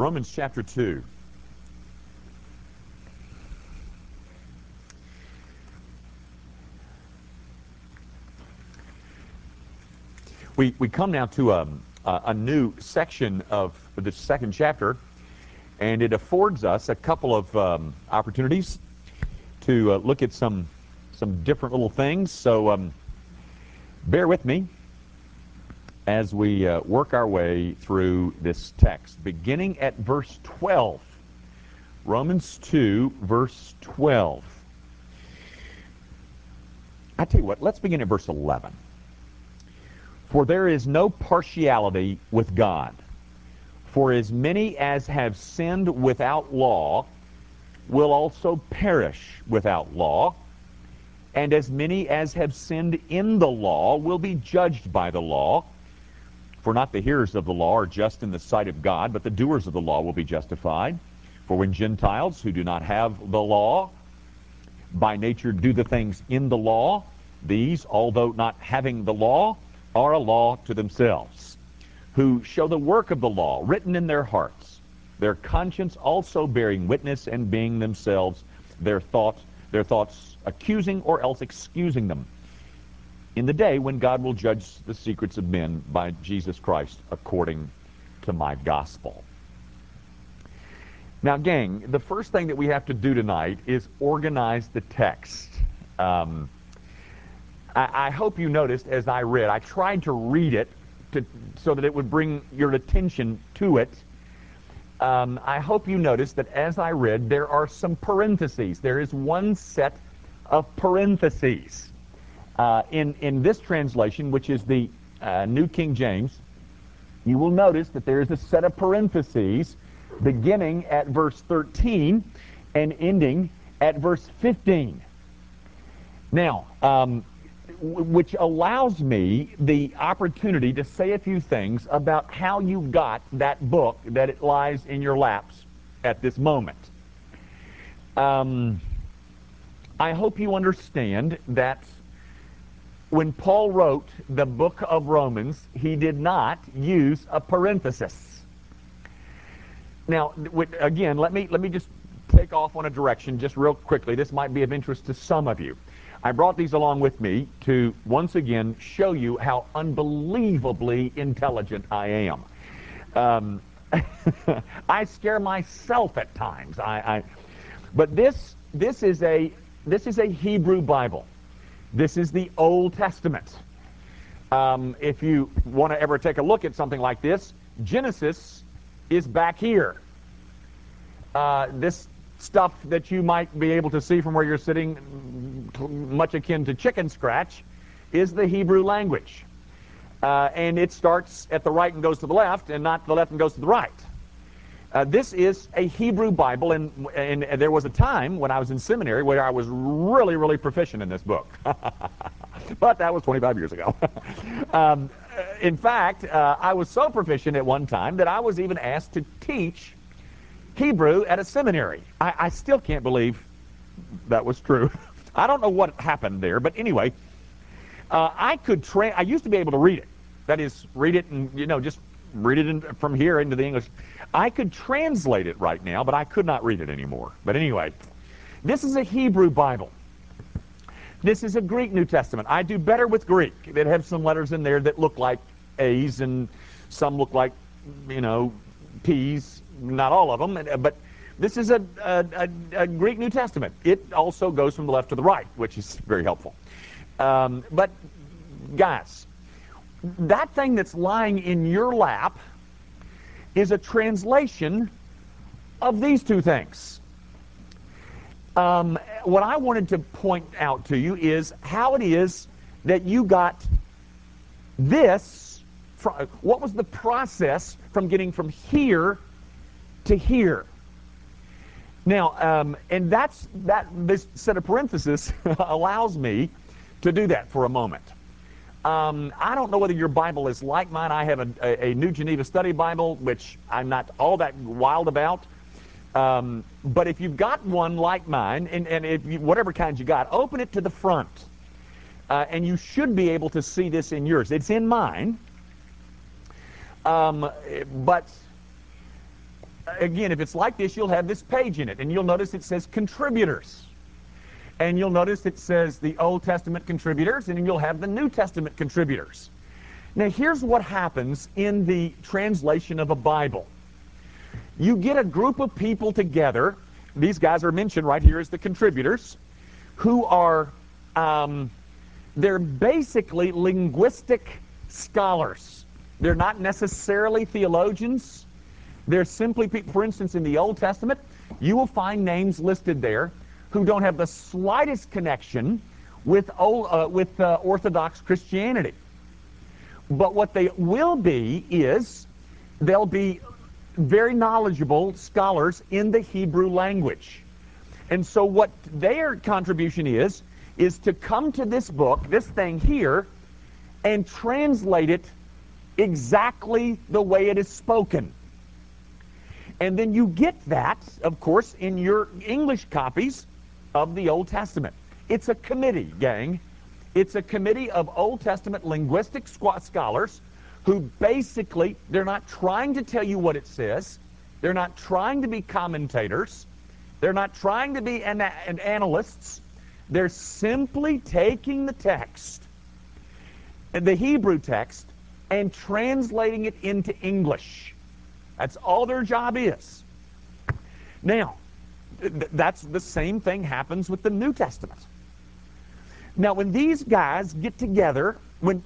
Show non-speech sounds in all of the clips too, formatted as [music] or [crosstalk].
Romans chapter 2. We, we come now to a, a new section of the second chapter, and it affords us a couple of um, opportunities to uh, look at some, some different little things. So um, bear with me as we uh, work our way through this text, beginning at verse 12. Romans 2, verse 12. I tell you what, let's begin at verse 11. For there is no partiality with God. For as many as have sinned without law will also perish without law, and as many as have sinned in the law will be judged by the law. For not the hearers of the law are just in the sight of God, but the doers of the law will be justified. For when Gentiles who do not have the law by nature do the things in the law, these, although not having the law, are a law to themselves, who show the work of the law written in their hearts, their conscience also bearing witness and being themselves their thoughts, their thoughts accusing or else excusing them in the day when God will judge the secrets of men by Jesus Christ according to my gospel. Now, gang, the first thing that we have to do tonight is organize the text. Um, I, I, hope you noticed as I read, I tried to read it to, so that it would bring your attention to it. Um, I hope you noticed that as I read, there are some parentheses. There is one set of parentheses. Uh, in, in this translation, which is the uh, New King James, you will notice that there is a set of parentheses beginning at verse 13 and ending at verse 15. Now, um, which allows me the opportunity to say a few things about how you got that book that it lies in your laps at this moment. Um, I hope you understand that when Paul wrote the book of Romans, he did not use a parenthesis. Now, again, let me let me just take off on a direction just real quickly. This might be of interest to some of you. I brought these along with me to once again show you how unbelievably intelligent I am. Um, [laughs] I scare myself at times. I, I, but this this is a this is a Hebrew Bible. This is the Old Testament. Um, if you want to ever take a look at something like this, Genesis is back here. Uh, this stuff that you might be able to see from where you're sitting, much akin to chicken scratch, is the Hebrew language. Uh, and it starts at the right and goes to the left, and not the left and goes to the right. Uh, this is a Hebrew Bible, and, and, and, there was a time when I was in seminary where I was really, really proficient in this book. [laughs] but that was 25 years ago. [laughs] um, in fact, uh, I was so proficient at one time that I was even asked to teach Hebrew at a seminary. I, I still can't believe that was true. [laughs] I don't know what happened there, but anyway, uh, I could train. I used to be able to read it. That is, read it and you know just read it in, from here into the English. I could translate it right now, but I could not read it anymore. But anyway, this is a Hebrew Bible. This is a Greek New Testament. I do better with Greek. It has some letters in there that look like A's and some look like, you know, P's. Not all of them, but this is a, a, a, Greek New Testament. It also goes from the left to the right, which is very helpful. Um, but, guys, that thing that's lying in your lap is a translation of these two things. Um, what I wanted to point out to you is how it is that you got this. From, what was the process from getting from here to here? Now, um, and that's that. This set of parentheses [laughs] allows me to do that for a moment. Um, I don't know whether your Bible is like mine. I have a, a, a, New Geneva Study Bible, which I'm not all that wild about. Um, but if you've got one like mine, and, and if you, whatever kind you got, open it to the front. Uh, and you should be able to see this in yours. It's in mine. Um, but again, if it's like this, you'll have this page in it, and you'll notice it says contributors. And you'll notice it says the Old Testament contributors, and you'll have the New Testament contributors. Now, here's what happens in the translation of a Bible. You get a group of people together. These guys are mentioned right here as the contributors, who are, um, they're basically linguistic scholars. They're not necessarily theologians. They're simply people, for instance, in the Old Testament, you will find names listed there who don't have the slightest connection with, uh, with uh, Orthodox Christianity. But what they will be is they'll be very knowledgeable scholars in the Hebrew language. And so what their contribution is, is to come to this book, this thing here, and translate it exactly the way it is spoken. And then you get that, of course, in your English copies of the Old Testament. It's a committee, gang. It's a committee of Old Testament linguistic scholars who basically, they're not trying to tell you what it says. They're not trying to be commentators. They're not trying to be an, an analysts. They're simply taking the text, the Hebrew text, and translating it into English. That's all their job is. Now, that's the same thing happens with the New Testament. Now, when these guys get together, when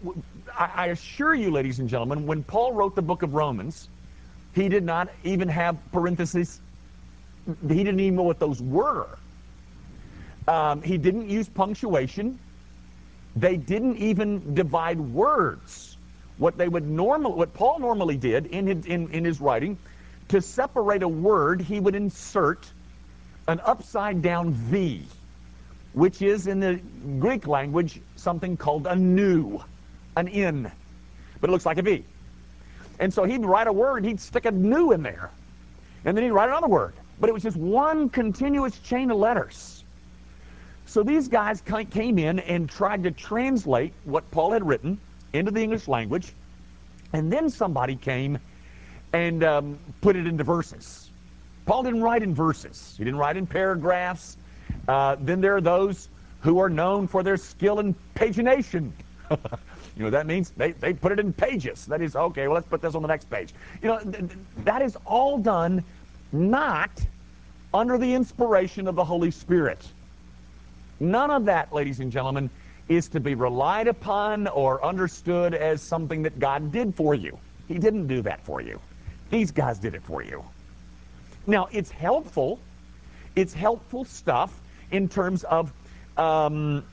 I, assure you, ladies and gentlemen, when Paul wrote the book of Romans, he did not even have parentheses. He didn't even know what those were. Um, he didn't use punctuation. They didn't even divide words. What they would normally, what Paul normally did in his, in, in his writing, to separate a word, he would insert an upside down V which is in the Greek language something called a nu, an N, but it looks like a V. And so he'd write a word, he'd stick a nu in there, and then he'd write another word. But it was just one continuous chain of letters. So these guys came in and tried to translate what Paul had written into the English language, and then somebody came and um, put it into verses. Paul didn't write in verses. He didn't write in paragraphs. Uh, then there are those who are known for their skill in pagination. [laughs] you know, that means they, they put it in pages. That is, okay, well, let's put this on the next page. You know, th- that is all done not under the inspiration of the Holy Spirit. None of that, ladies and gentlemen, is to be relied upon or understood as something that God did for you. He didn't do that for you. These guys did it for you. Now, it's helpful. It's helpful stuff in terms of um,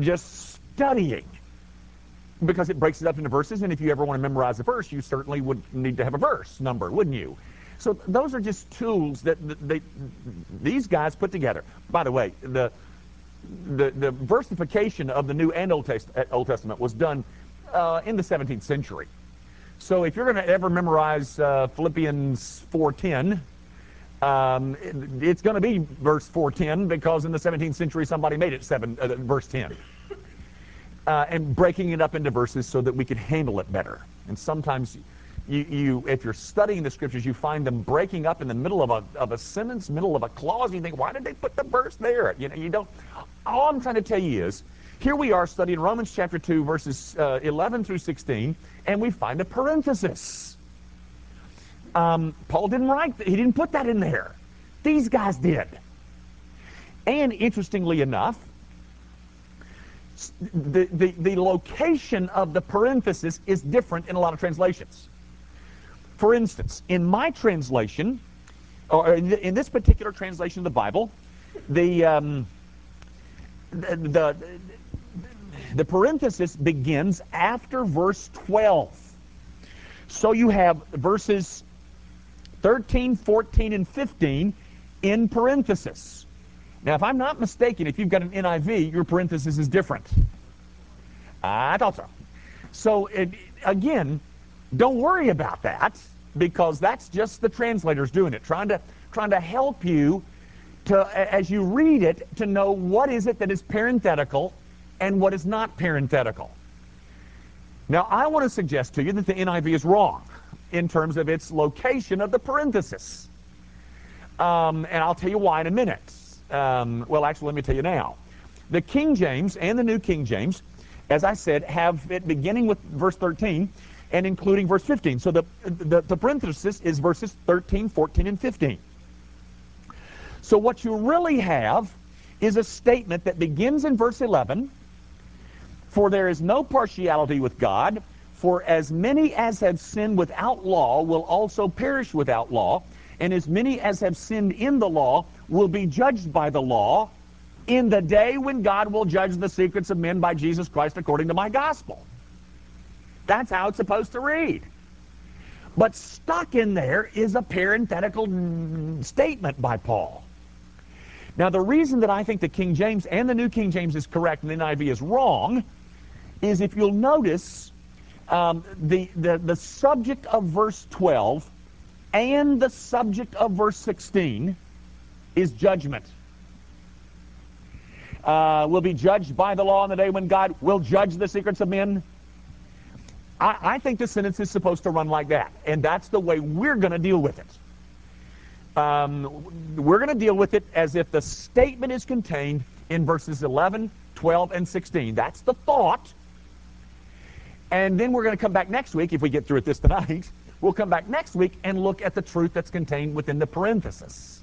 just studying because it breaks it up into verses. And if you ever want to memorize a verse, you certainly would need to have a verse number, wouldn't you? So those are just tools that they, these guys put together. By the way, the the, the versification of the New and Old, Test, Old Testament was done uh, in the 17th century. So if you're going to ever memorize uh, Philippians 4:10, um, it, it's going to be verse 410 because in the 17th century somebody made it seven, uh, verse 10. Uh, and breaking it up into verses so that we could handle it better. And sometimes you, you, if you're studying the scriptures, you find them breaking up in the middle of a, of a sentence, middle of a clause. and You think, why did they put the verse there? You know, you don't. All I'm trying to tell you is, here we are studying Romans chapter 2, verses uh, 11 through 16, and we find a parenthesis. Um, Paul didn't write, that. he didn't put that in there. These guys did. And interestingly enough, the, the, the location of the parenthesis is different in a lot of translations. For instance, in my translation, or in this particular translation of the Bible, the, um, the, the, the parenthesis begins after verse 12. So you have verses 13, 14, and 15 in parenthesis. Now, if I'm not mistaken, if you've got an NIV, your parenthesis is different. I thought so. So, it, again, don't worry about that because that's just the translators doing it, trying to, trying to help you to, as you read it, to know what is it that is parenthetical and what is not parenthetical. Now, I want to suggest to you that the NIV is wrong in terms of its location of the parenthesis. Um, and I'll tell you why in a minute. Um, well, actually, let me tell you now. The King James and the New King James, as I said, have it beginning with verse 13 and including verse 15. So the, the, the parenthesis is verses 13, 14, and 15. So what you really have is a statement that begins in verse 11, For there is no partiality with God, for as many as have sinned without law will also perish without law, and as many as have sinned in the law will be judged by the law in the day when God will judge the secrets of men by Jesus Christ according to my gospel. That's how it's supposed to read. But stuck in there is a parenthetical statement by Paul. Now, the reason that I think the King James and the New King James is correct and the NIV is wrong is if you'll notice um, the, the, the subject of verse 12 and the subject of verse 16 is judgment. Uh, will be judged by the law on the day when God will judge the secrets of men. I, I think the sentence is supposed to run like that, and that's the way we're going to deal with it. Um, we're going to deal with it as if the statement is contained in verses 11, 12, and 16. That's the thought. And then we're going to come back next week, if we get through it this tonight, [laughs] we'll come back next week and look at the truth that's contained within the parenthesis.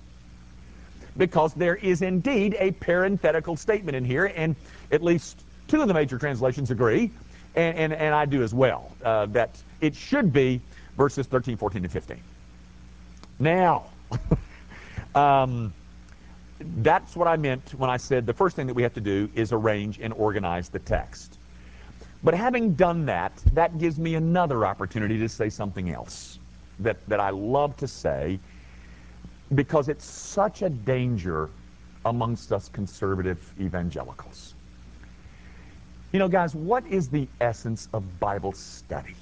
Because there is indeed a parenthetical statement in here, and at least two of the major translations agree and, and, and I do as well, uh, that it should be verses 13, 14, and 15. Now, [laughs] um, that's what I meant when I said the first thing that we have to do is arrange and organize the text. But having done that, that gives me another opportunity to say something else that, that I love to say because it's such a danger amongst us conservative evangelicals. You know, guys, what is the essence of Bible study?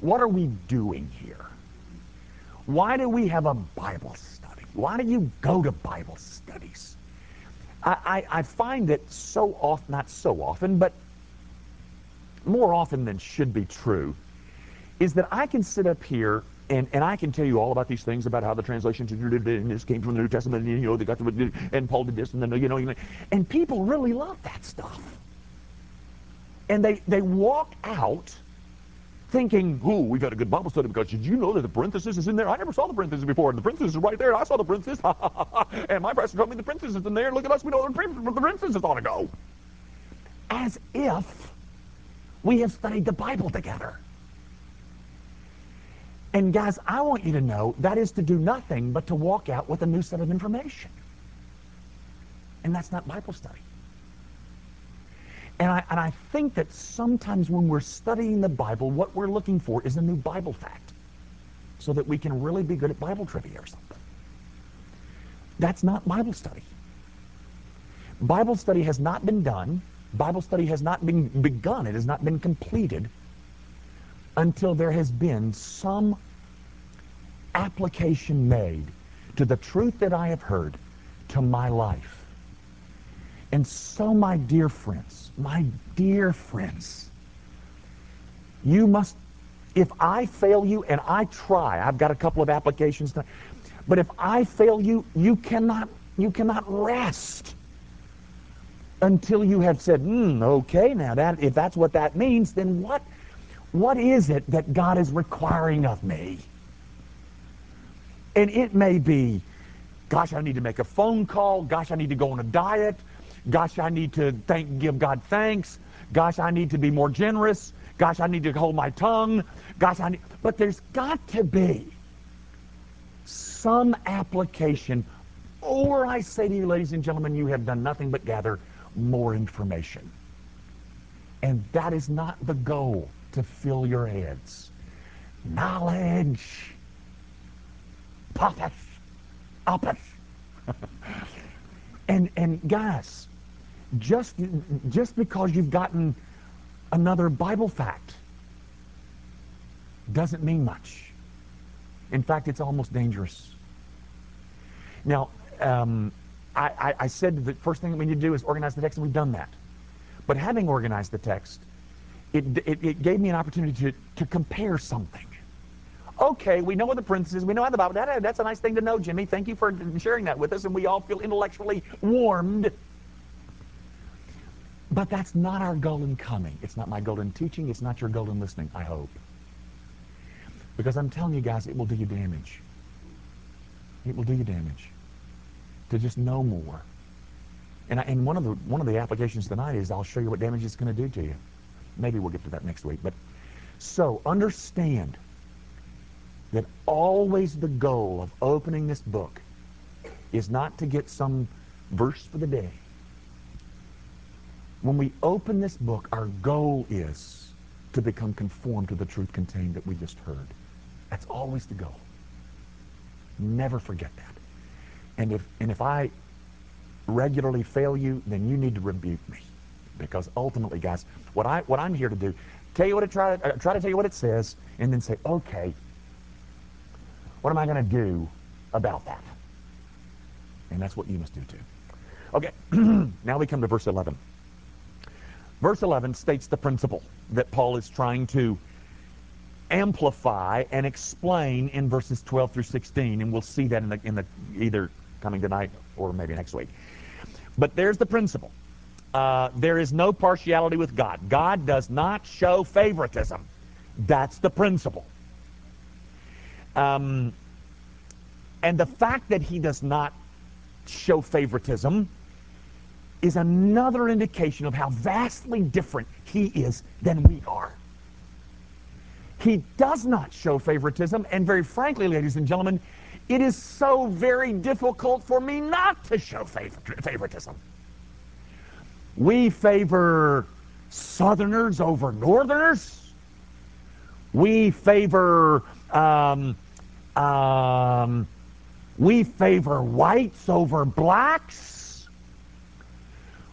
What are we doing here? Why do we have a Bible study? Why do you go to Bible studies? I, I, I find that so often, not so often, but more often than should be true, is that I can sit up here and, and I can tell you all about these things about how the translations and this came from the New Testament, and you know they got the and Paul did this, and then you know, and people really love that stuff. And they they walk out thinking, "Ooh, we've got a good Bible study because did you know that the parenthesis is in there? I never saw the parenthesis before, and the parenthesis is right there. I saw the parenthesis, [laughs] and my pastor told me the parenthesis is in there. Look at us, we know where the parenthesis ought to go." As if we have studied the Bible together. And guys, I want you to know that is to do nothing but to walk out with a new set of information. And that's not Bible study. And I, and I think that sometimes when we're studying the Bible, what we're looking for is a new Bible fact so that we can really be good at Bible trivia or something. That's not Bible study. Bible study has not been done. Bible study has not been begun. It has not been completed until there has been some application made to the truth that I have heard to my life. And so, my dear friends, my dear friends, you must, if I fail you, and I try, I've got a couple of applications, but if I fail you, you cannot, you cannot rest until you have said, hmm, okay, now that if that's what that means, then what what is it that God is requiring of me? And it may be, gosh, I need to make a phone call. Gosh, I need to go on a diet. Gosh, I need to thank, give God thanks. Gosh, I need to be more generous. Gosh, I need to hold my tongue. Gosh, I need, but there's got to be some application. Or I say to you, ladies and gentlemen, you have done nothing but gather more information. And that is not the goal to fill your heads. Knowledge puffeth, uppeth. [laughs] and and guys, just just because you've gotten another Bible fact doesn't mean much. In fact, it's almost dangerous. Now, um, I, I, said the first thing that we need to do is organize the text, and we've done that. But having organized the text, it, it, it gave me an opportunity to, to compare something. Okay, we know what the is. We know how the Bible. That, that's a nice thing to know, Jimmy. Thank you for sharing that with us, and we all feel intellectually warmed. But that's not our goal in coming. It's not my goal in teaching. It's not your goal in listening, I hope. Because I'm telling you guys, it will do you damage. It will do you damage to just know more. And, I, and one of the one of the applications tonight is I'll show you what damage it's going to do to you. Maybe we'll get to that next week. But so understand that always the goal of opening this book is not to get some verse for the day. When we open this book, our goal is to become conformed to the truth contained that we just heard. That's always the goal. Never forget that. And if and if I regularly fail you, then you need to rebuke me. Because ultimately, guys, what I what I'm here to do, tell you what it try to uh, try to tell you what it says, and then say, okay, what am I going to do about that? And that's what you must do too. Okay, [clears throat] now we come to verse 11. Verse 11 states the principle that Paul is trying to amplify and explain in verses 12 through 16, and we'll see that in the, in the either coming tonight or maybe next week. But there's the principle. Uh, there is no partiality with God. God does not show favoritism. That's the principle. Um, and the fact that he does not show favoritism is another indication of how vastly different he is than we are. He does not show favoritism, and very frankly, ladies and gentlemen, it is so very difficult for me not to show favoritism. We favor Southerners over Northerners. We favor um, um, we favor whites over blacks.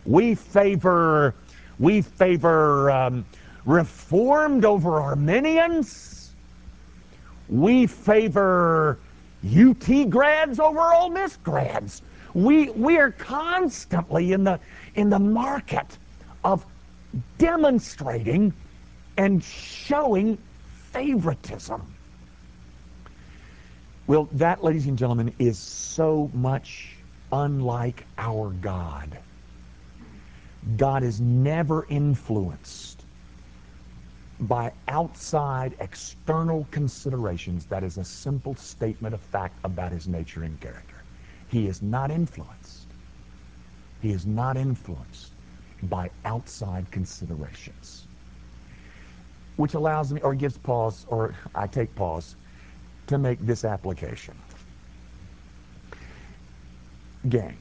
We favor we favor um, Reformed over Arminians. We favor UT grads over Ole Miss grads. We we are constantly in the in the market of demonstrating and showing favoritism. Well, that, ladies and gentlemen, is so much unlike our God. God is never influenced by outside external considerations. That is a simple statement of fact about his nature and character. He is not influenced. He is not influenced by outside considerations. Which allows me, or gives pause, or I take pause, to make this application. Gang,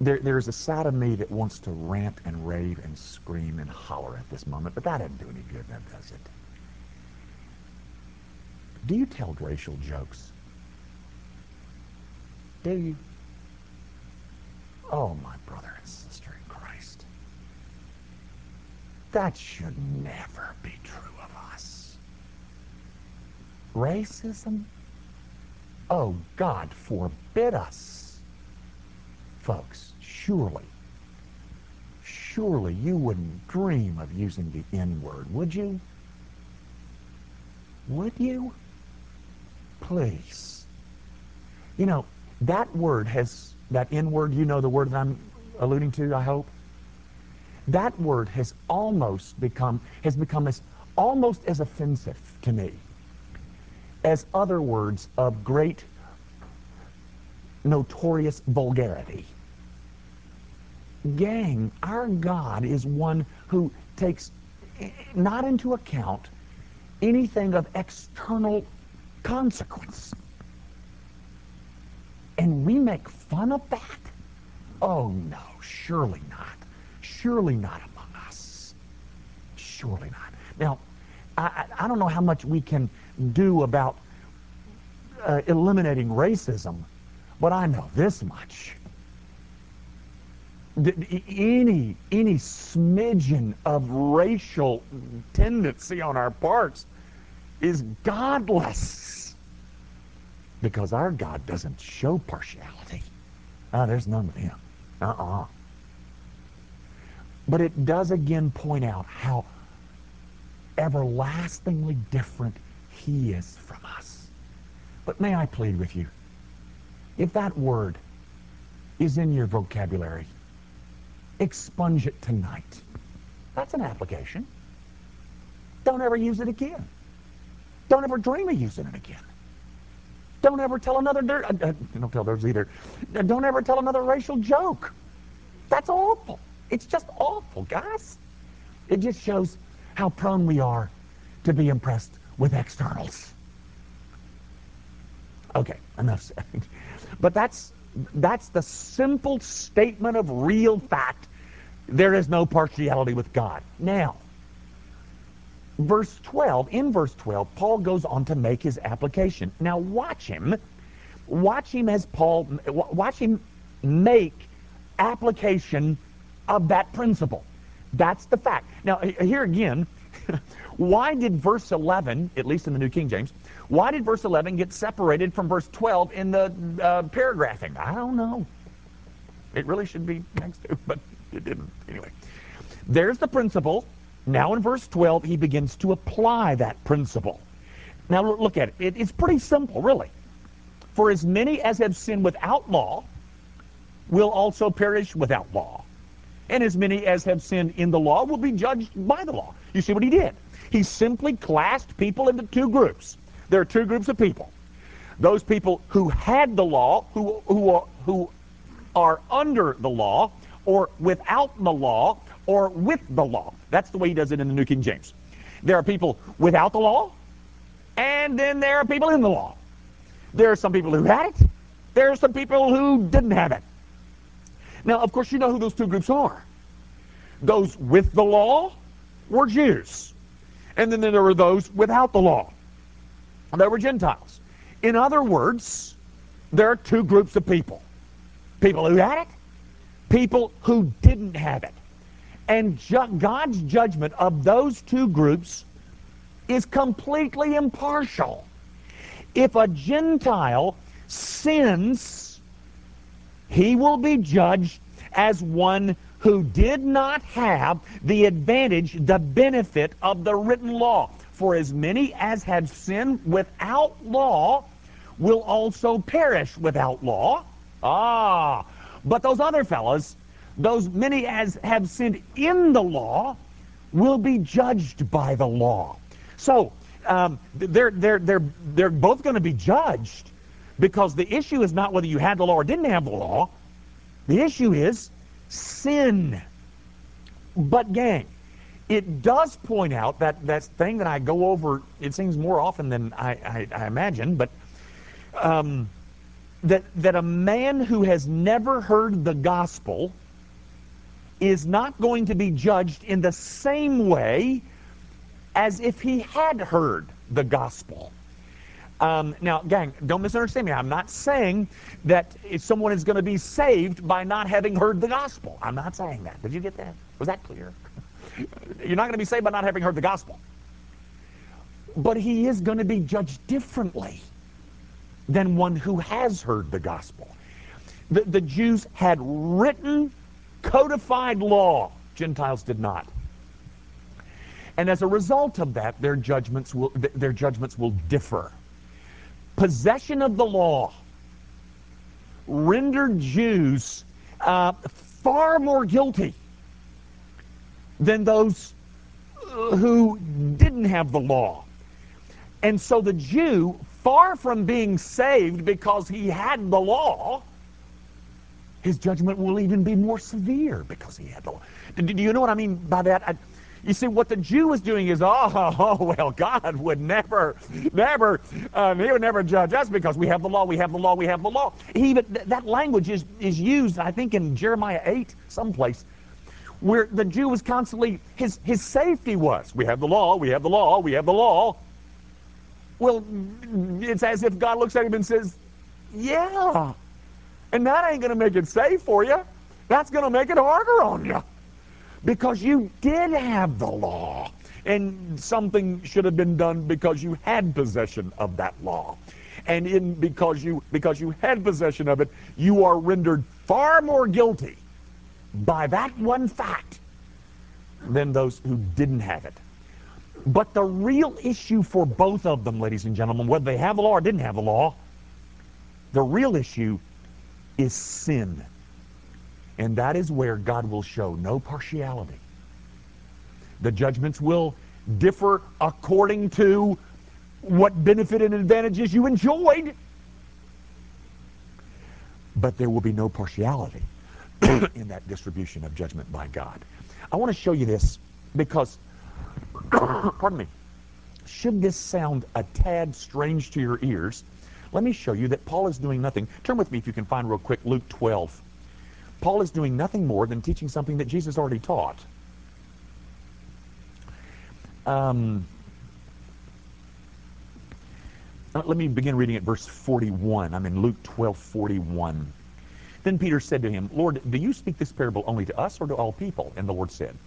there, there's a side of me that wants to rant and rave and scream and holler at this moment, but that doesn't do any good, does it? Do you tell racial jokes? Do you? Oh, my brother and sister in Christ. That should never be true of us. Racism? Oh, God forbid us. Folks, surely, surely you wouldn't dream of using the N-word, would you? Would you? Please. You know, that word has, that N-word, you know the word that I'm alluding to, I hope? That word has almost become, has become as, almost as offensive to me as other words of great notorious vulgarity gang, our God is one who takes not into account anything of external consequence. And we make fun of that? Oh, no, surely not. Surely not among us. Surely not. Now, I, I don't know how much we can do about uh, eliminating racism, but I know this much any any smidgen of racial tendency on our parts is godless because our God doesn't show partiality. Ah, there's none of him. Uh-uh. But it does again point out how everlastingly different he is from us. But may I plead with you, if that word is in your vocabulary, expunge it tonight. That's an application. Don't ever use it again. Don't ever dream of using it again. Don't ever tell another, uh, uh, don't tell those either. Don't ever tell another racial joke. That's awful. It's just awful, guys. It just shows how prone we are to be impressed with externals. Okay, enough said. [laughs] But that's that's the simple statement of real fact. There is no partiality with God. Now, verse 12, in verse 12, Paul goes on to make his application. Now watch him. Watch him as Paul, watch him make application of that principle. That's the fact. Now, here again, [laughs] why did verse 11, at least in the New King James, why did verse 11 get separated from verse 12 in the uh, paragraphing? I don't know. It really should be next to, but it didn't. Anyway, there's the principle. Now in verse 12, he begins to apply that principle. Now look at it. it. It's pretty simple, really. For as many as have sinned without law will also perish without law. And as many as have sinned in the law will be judged by the law. You see what he did? He simply classed people into two groups. There are two groups of people. Those people who had the law, who, who, who are under the law, or without the law, or with the law. That's the way he does it in the New King James. There are people without the law, and then there are people in the law. There are some people who had it. There are some people who didn't have it. Now, of course, you know who those two groups are. Those with the law were Jews. And then there were those without the law. They were Gentiles. In other words, there are two groups of people. People who had it, people who didn't have it. And ju God's judgment of those two groups is completely impartial. If a Gentile sins, he will be judged as one who did not have the advantage, the benefit of the written law. For as many as have sinned without law will also perish without law. Ah, but those other fellows those many as have sinned in the law will be judged by the law. So um, they're, they're, they're, they're both going to be judged because the issue is not whether you had the law or didn't have the law. The issue is sin. But gang, it does point out that that thing that I go over, it seems more often than I, I, I imagine, but um, that, that a man who has never heard the gospel is not going to be judged in the same way as if he had heard the gospel. Um, now, gang, don't misunderstand me. I'm not saying that someone is going to be saved by not having heard the gospel. I'm not saying that. Did you get that? Was that clear? You're not going to be saved by not having heard the gospel. But he is going to be judged differently than one who has heard the gospel. The, the Jews had written codified law. Gentiles did not. And as a result of that, their judgments will, their judgments will differ. Possession of the law rendered Jews uh, far more guilty than those uh, who didn't have the law. And so the Jew, far from being saved because he had the law, his judgment will even be more severe because he had the law. Do, you know what I mean by that? I, you see, what the Jew was doing is, oh, [laughs] oh well, God would never, never, um, he would never judge us because we have the law, we have the law, we have the law. He even, that language is, is used, I think, in Jeremiah 8, someplace, where the Jew was constantly, his, his safety was, we have the law, we have the law, we have the law. Well, it's as if God looks at him and says, yeah, and that ain't going to make it safe for you. That's going to make it harder on you. Because you did have the law. And something should have been done because you had possession of that law. And in because you because you had possession of it, you are rendered far more guilty by that one fact than those who didn't have it. But the real issue for both of them, ladies and gentlemen, whether they have the law or didn't have the law, the real issue is sin. And that is where God will show no partiality. The judgments will differ according to what benefit and advantages you enjoyed. But there will be no partiality [coughs] in that distribution of judgment by God. I want to show you this because, [coughs] pardon me, should this sound a tad strange to your ears, let me show you that Paul is doing nothing. Turn with me, if you can find real quick, Luke 12. Paul is doing nothing more than teaching something that Jesus already taught. Um, uh, let me begin reading at verse 41. I'm in Luke 12, 41. Then Peter said to him, Lord, do you speak this parable only to us or to all people? And the Lord said,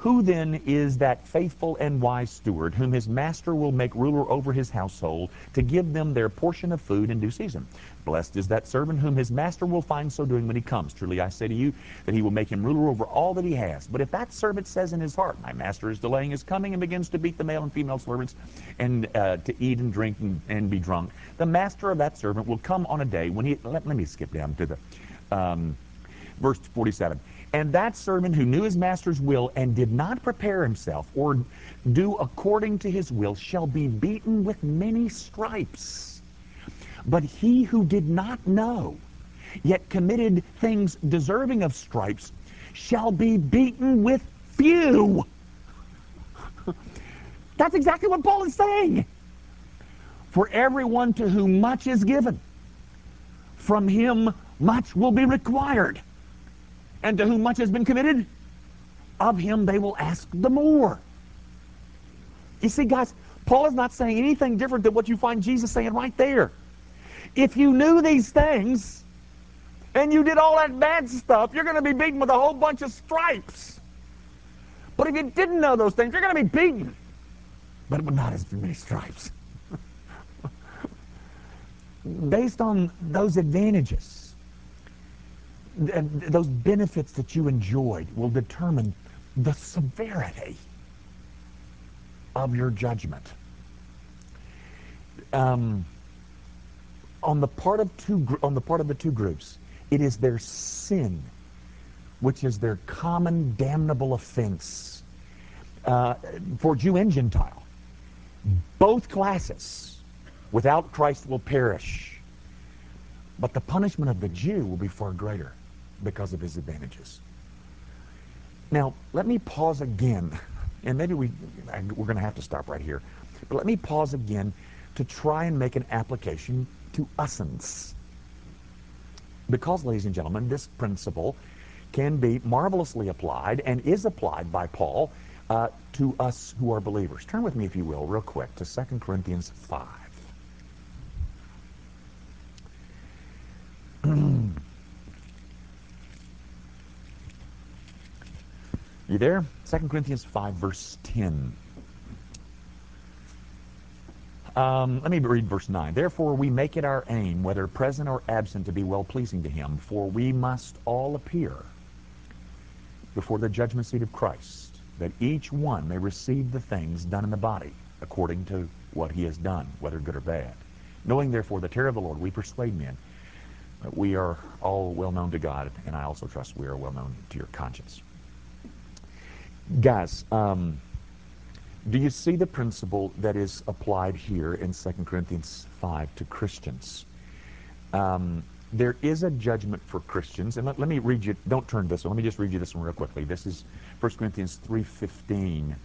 who then is that faithful and wise steward whom his master will make ruler over his household to give them their portion of food in due season? Blessed is that servant whom his master will find so doing when he comes. Truly I say to you that he will make him ruler over all that he has. But if that servant says in his heart, My master is delaying his coming, and begins to beat the male and female servants and uh, to eat and drink and, and, be drunk, the master of that servant will come on a day when he. Let, let me skip down to the um, verse 47. And that servant who knew his master's will and did not prepare himself or do according to his will shall be beaten with many stripes. But he who did not know, yet committed things deserving of stripes, shall be beaten with few. [laughs] That's exactly what Paul is saying. For everyone to whom much is given, from him much will be required. And to whom much has been committed, of him they will ask the more. You see, guys, Paul is not saying anything different than what you find Jesus saying right there. If you knew these things and you did all that bad stuff, you're going to be beaten with a whole bunch of stripes. But if you didn't know those things, you're going to be beaten, but not as many stripes. [laughs] Based on those advantages and those benefits that you enjoyed will determine the severity of your judgment. Um, on the part of two on the part of the two groups, it is their sin, which is their common damnable offense uh, for Jew and Gentile. Both classes, without Christ, will perish. But the punishment of the Jew will be far greater because of his advantages. Now, let me pause again, and maybe we, we're going to have to stop right here, but let me pause again to try and make an application to usance. Because, ladies and gentlemen, this principle can be marvelously applied and is applied by Paul uh, to us who are believers. Turn with me, if you will, real quick to 2 Corinthians 5. [clears throat] You there? 2 Corinthians 5, verse 10. Um, let me read verse 9. Therefore we make it our aim, whether present or absent, to be well-pleasing to him, for we must all appear before the judgment seat of Christ, that each one may receive the things done in the body according to what he has done, whether good or bad. Knowing therefore the terror of the Lord, we persuade men that we are all well known to God, and I also trust we are well known to your conscience. Guys, um, do you see the principle that is applied here in 2 Corinthians 5 to Christians? Um, there is a judgment for Christians, and let, let, me read you, don't turn this one, let me just read you this one real quickly. This is 1 Corinthians 3.15.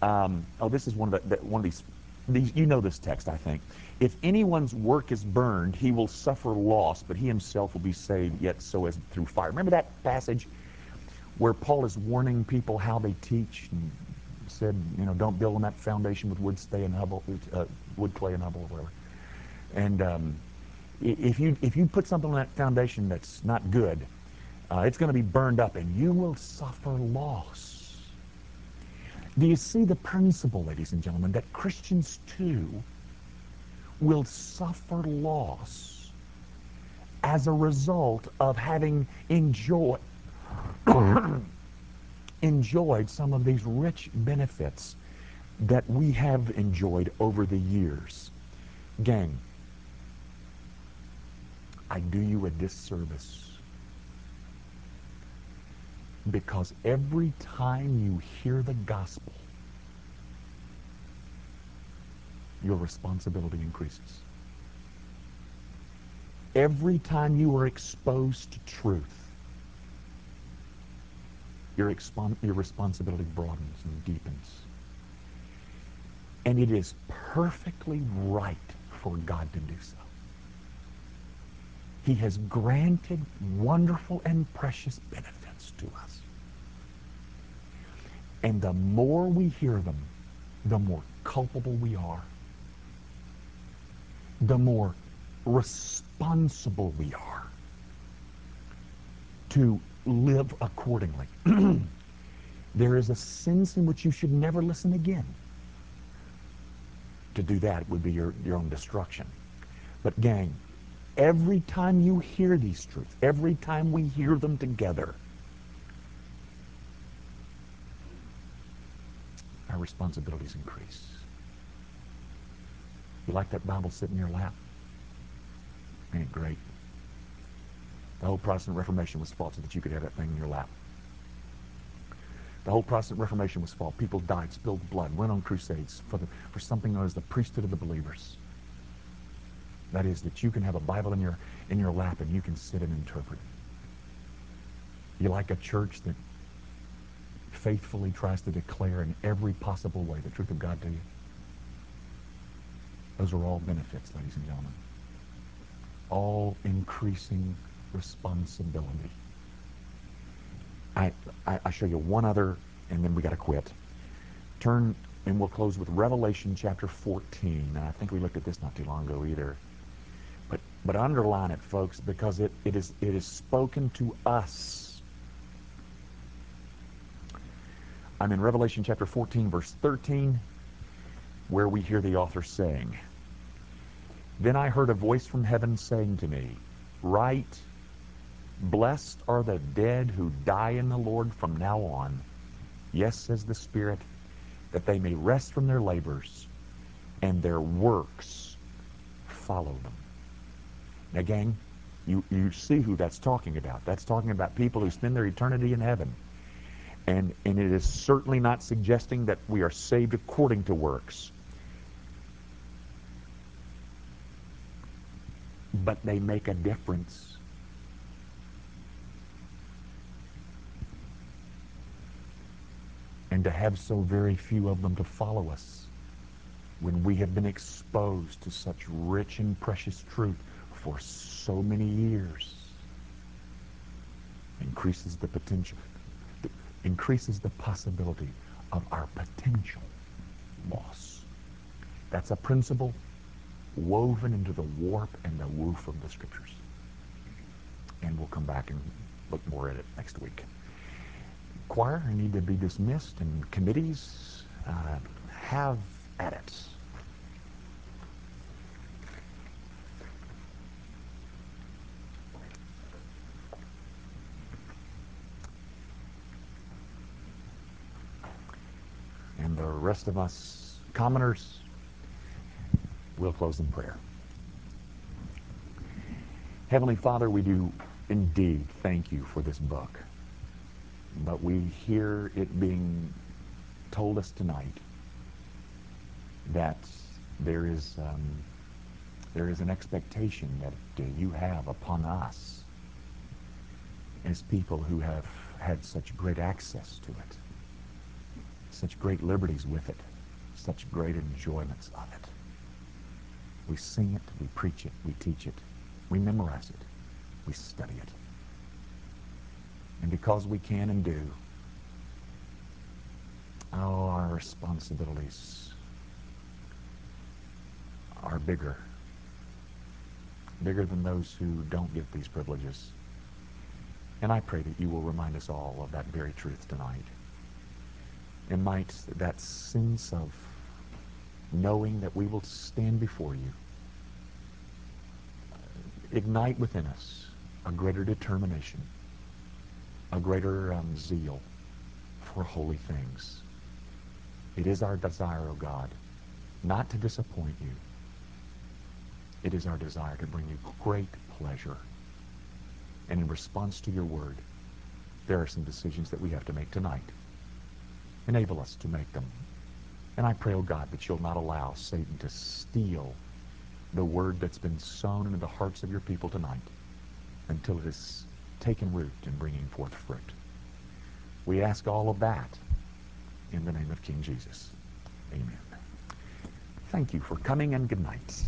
Um, oh, this is one of, the, the, one of these, these, you know this text, I think. If anyone's work is burned, he will suffer loss, but he himself will be saved, yet so as through fire. Remember that passage where Paul is warning people how they teach and said, you know, don't build on that foundation with wood, stay and hubble, uh, wood, clay, and hubble, or whatever. And um, if you if you put something on that foundation that's not good, uh, it's going to be burned up, and you will suffer loss. Do you see the principle, ladies and gentlemen, that Christians too will suffer loss as a result of having enjoyed [coughs] enjoyed some of these rich benefits that we have enjoyed over the years. Gang, I do you a disservice because every time you hear the gospel, your responsibility increases. Every time you are exposed to truth, your, your responsibility broadens and deepens. And it is perfectly right for God to do so. He has granted wonderful and precious benefits to us. And the more we hear them, the more culpable we are, the more responsible we are to live accordingly. [clears throat] there is a sense in which you should never listen again. To do that would be your, your own destruction. But gang, every time you hear these truths, every time we hear them together, our responsibilities increase. You like that Bible sitting in your lap? Ain't it great? The whole Protestant Reformation was fought so that you could have that thing in your lap. The whole Protestant Reformation was fought. People died, spilled blood, went on crusades for, the, for something known as the priesthood of the believers. That is, that you can have a Bible in your, in your lap and you can sit and interpret it. You like a church that faithfully tries to declare in every possible way the truth of God to you? Those are all benefits, ladies and gentlemen. All increasing responsibility. I, I, I show you one other, and then we got to quit. Turn, and we'll close with Revelation chapter 14. And I think we looked at this not too long ago either. But, but underline it, folks, because it, it, is, it is spoken to us. I'm in Revelation chapter 14, verse 13, where we hear the author saying, Then I heard a voice from heaven saying to me, Write, Blessed are the dead who die in the Lord from now on. Yes, says the Spirit, that they may rest from their labors and their works follow them. Now, gang, you, you see who that's talking about. That's talking about people who spend their eternity in heaven. And, and it is certainly not suggesting that we are saved according to works. But they make a difference and to have so very few of them to follow us when we have been exposed to such rich and precious truth for so many years increases the potential increases the possibility of our potential loss. That's a principle woven into the warp and the woof of the scriptures. And we'll come back and look more at it next week choir need to be dismissed and committees uh, have at it. And the rest of us commoners will close in prayer. Heavenly Father, we do indeed thank you for this book but we hear it being told us tonight that there is um, there is an expectation that uh, you have upon us as people who have had such great access to it, such great liberties with it, such great enjoyments of it. We sing it, we preach it, we teach it, we memorize it, we study it. And because we can and do, our responsibilities are bigger. Bigger than those who don't get these privileges. And I pray that you will remind us all of that very truth tonight. And might that sense of knowing that we will stand before you uh, ignite within us a greater determination a greater um, zeal for holy things. It is our desire, O God, not to disappoint you. It is our desire to bring you great pleasure. And in response to your word, there are some decisions that we have to make tonight. Enable us to make them. And I pray, O God, that you'll not allow Satan to steal the word that's been sown into the hearts of your people tonight until it has taken root and bringing forth fruit. We ask all of that in the name of King Jesus. Amen. Thank you for coming and good night.